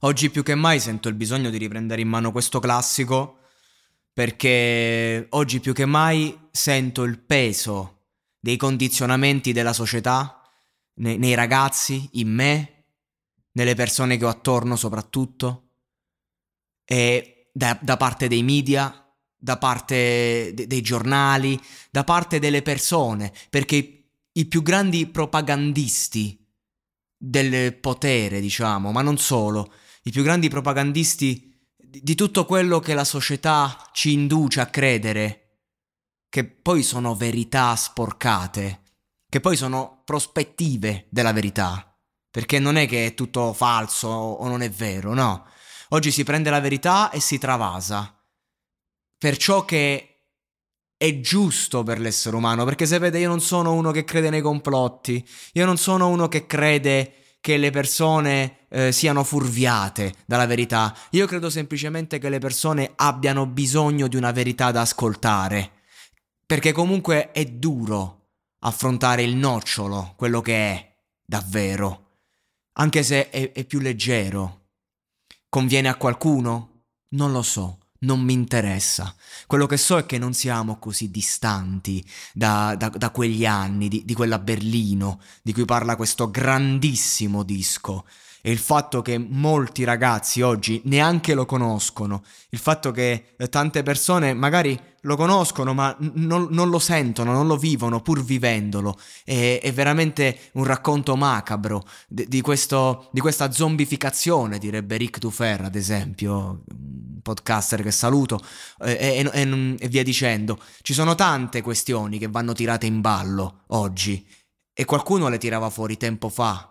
Oggi più che mai sento il bisogno di riprendere in mano questo classico perché oggi più che mai sento il peso dei condizionamenti della società nei, nei ragazzi, in me, nelle persone che ho attorno soprattutto e da, da parte dei media, da parte de- dei giornali, da parte delle persone, perché i più grandi propagandisti del potere, diciamo, ma non solo, i più grandi propagandisti di tutto quello che la società ci induce a credere, che poi sono verità sporcate, che poi sono prospettive della verità, perché non è che è tutto falso o non è vero, no. Oggi si prende la verità e si travasa per ciò che è giusto per l'essere umano, perché sapete io non sono uno che crede nei complotti, io non sono uno che crede che le persone eh, siano furviate dalla verità. Io credo semplicemente che le persone abbiano bisogno di una verità da ascoltare. Perché comunque è duro affrontare il nocciolo, quello che è, davvero. Anche se è, è più leggero. Conviene a qualcuno? Non lo so non mi interessa. Quello che so è che non siamo così distanti da, da, da quegli anni, di, di, quella Berlino di cui parla questo grandissimo disco e il fatto che molti ragazzi oggi neanche lo conoscono, il fatto che tante persone magari lo conoscono ma non, non lo sentono, non lo vivono pur vivendolo, è, è veramente un racconto macabro di, di, questo, di questa zombificazione, direbbe Rick Dufer ad esempio, podcaster che saluto, e, e, e, e via dicendo. Ci sono tante questioni che vanno tirate in ballo oggi e qualcuno le tirava fuori tempo fa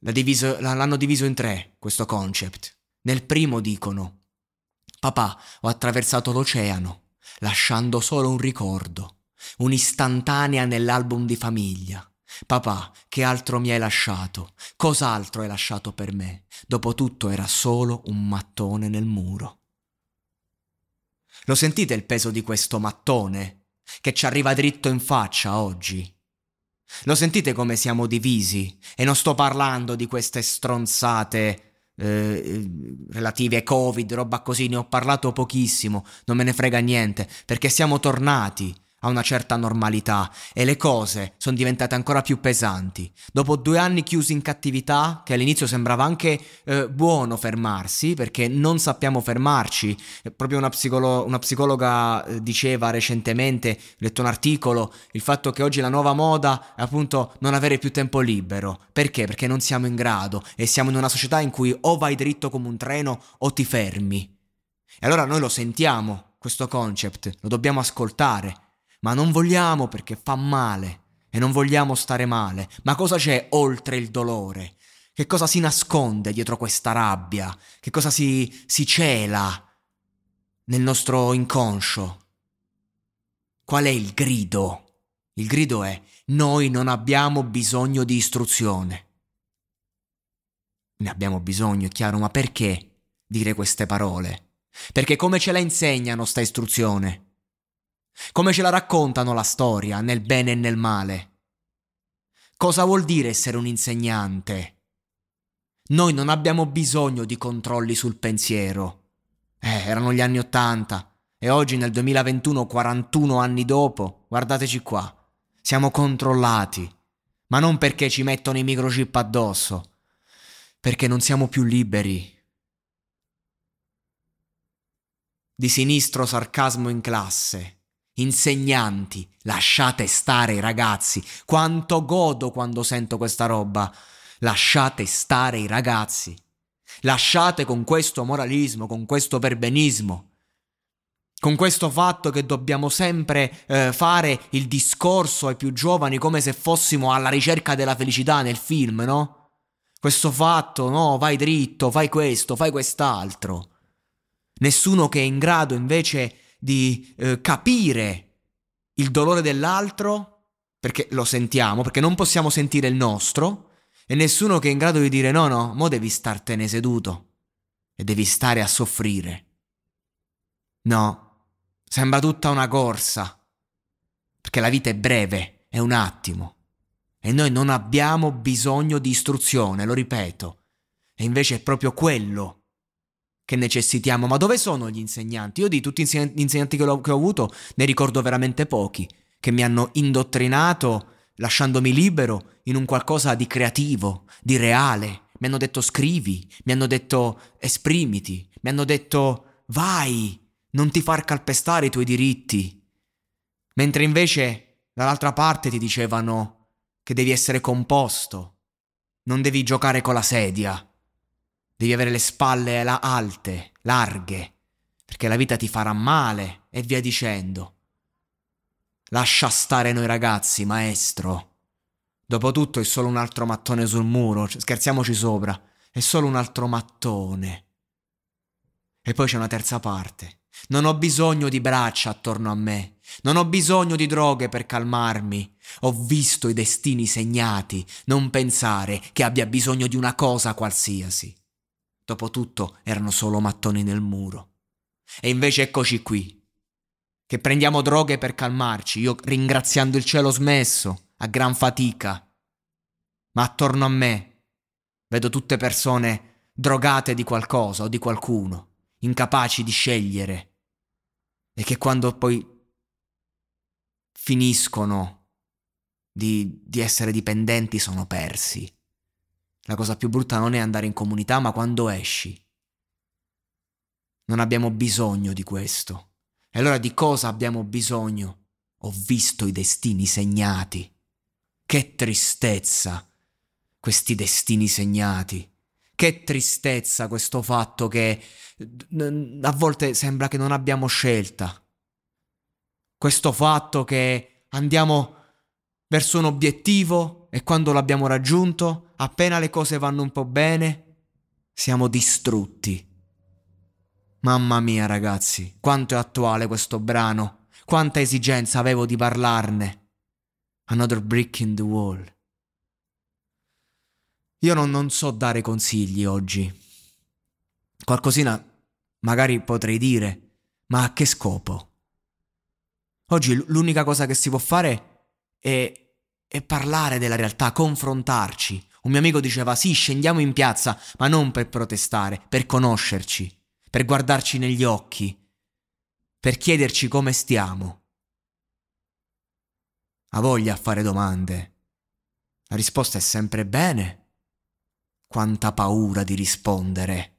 diviso, l'hanno diviso in tre, questo concept. Nel primo dicono, papà, ho attraversato l'oceano, lasciando solo un ricordo, un'istantanea nell'album di famiglia. Papà, che altro mi hai lasciato? Cos'altro hai lasciato per me? Dopotutto era solo un mattone nel muro. Lo sentite il peso di questo mattone? Che ci arriva dritto in faccia oggi? Lo sentite come siamo divisi? E non sto parlando di queste stronzate eh, relative ai Covid, roba così, ne ho parlato pochissimo, non me ne frega niente, perché siamo tornati a una certa normalità e le cose sono diventate ancora più pesanti. Dopo due anni chiusi in cattività, che all'inizio sembrava anche eh, buono fermarsi, perché non sappiamo fermarci, proprio una, psicolo- una psicologa eh, diceva recentemente, ho letto un articolo, il fatto che oggi la nuova moda è appunto non avere più tempo libero. Perché? Perché non siamo in grado e siamo in una società in cui o vai dritto come un treno o ti fermi. E allora noi lo sentiamo, questo concept, lo dobbiamo ascoltare ma non vogliamo perché fa male e non vogliamo stare male. Ma cosa c'è oltre il dolore? Che cosa si nasconde dietro questa rabbia? Che cosa si, si cela nel nostro inconscio? Qual è il grido? Il grido è noi non abbiamo bisogno di istruzione. Ne abbiamo bisogno, è chiaro, ma perché dire queste parole? Perché come ce la insegnano sta istruzione? Come ce la raccontano la storia, nel bene e nel male? Cosa vuol dire essere un insegnante? Noi non abbiamo bisogno di controlli sul pensiero. Eh, erano gli anni Ottanta e oggi nel 2021, 41 anni dopo, guardateci qua, siamo controllati, ma non perché ci mettono i microchip addosso. perché non siamo più liberi. Di sinistro sarcasmo in classe. Insegnanti, lasciate stare i ragazzi. Quanto godo quando sento questa roba. Lasciate stare i ragazzi. Lasciate con questo moralismo, con questo perbenismo con questo fatto che dobbiamo sempre eh, fare il discorso ai più giovani come se fossimo alla ricerca della felicità nel film, no? Questo fatto, no, vai dritto, fai questo, fai quest'altro. Nessuno che è in grado invece di eh, capire il dolore dell'altro, perché lo sentiamo, perché non possiamo sentire il nostro, e nessuno che è in grado di dire no, no, mo devi startene seduto e devi stare a soffrire. No, Sembra tutta una corsa. Perché la vita è breve, è un attimo. E noi non abbiamo bisogno di istruzione, lo ripeto. E invece è proprio quello che necessitiamo. Ma dove sono gli insegnanti? Io di tutti gli insegnanti che ho, che ho avuto ne ricordo veramente pochi, che mi hanno indottrinato lasciandomi libero in un qualcosa di creativo, di reale. Mi hanno detto scrivi, mi hanno detto esprimiti, mi hanno detto vai, non ti far calpestare i tuoi diritti. Mentre invece dall'altra parte ti dicevano che devi essere composto, non devi giocare con la sedia, devi avere le spalle alte, larghe, perché la vita ti farà male e via dicendo. Lascia stare noi ragazzi, maestro. Dopotutto è solo un altro mattone sul muro, scherziamoci sopra, è solo un altro mattone. E poi c'è una terza parte non ho bisogno di braccia attorno a me. Non ho bisogno di droghe per calmarmi. Ho visto i destini segnati. Non pensare che abbia bisogno di una cosa qualsiasi. Dopotutto erano solo mattoni nel muro. E invece eccoci qui. Che prendiamo droghe per calmarci, io ringraziando il cielo smesso, a gran fatica. Ma attorno a me vedo tutte persone drogate di qualcosa o di qualcuno, incapaci di scegliere e che quando poi finiscono di, di essere dipendenti sono persi. La cosa più brutta non è andare in comunità, ma quando esci. Non abbiamo bisogno di questo. E allora di cosa abbiamo bisogno? Ho visto i destini segnati. Che tristezza questi destini segnati. Che tristezza questo fatto che a volte sembra che non abbiamo scelta. Questo fatto che andiamo verso un obiettivo e quando l'abbiamo raggiunto, appena le cose vanno un po' bene, siamo distrutti. Mamma mia ragazzi, quanto è attuale questo brano, quanta esigenza avevo di parlarne. Another brick in the wall. Io non, non so dare consigli oggi. Qualcosina magari potrei dire, ma a che scopo? Oggi l'unica cosa che si può fare è, è parlare della realtà, confrontarci. Un mio amico diceva sì, scendiamo in piazza, ma non per protestare, per conoscerci, per guardarci negli occhi, per chiederci come stiamo. Ha voglia a fare domande. La risposta è sempre bene quanta paura di rispondere.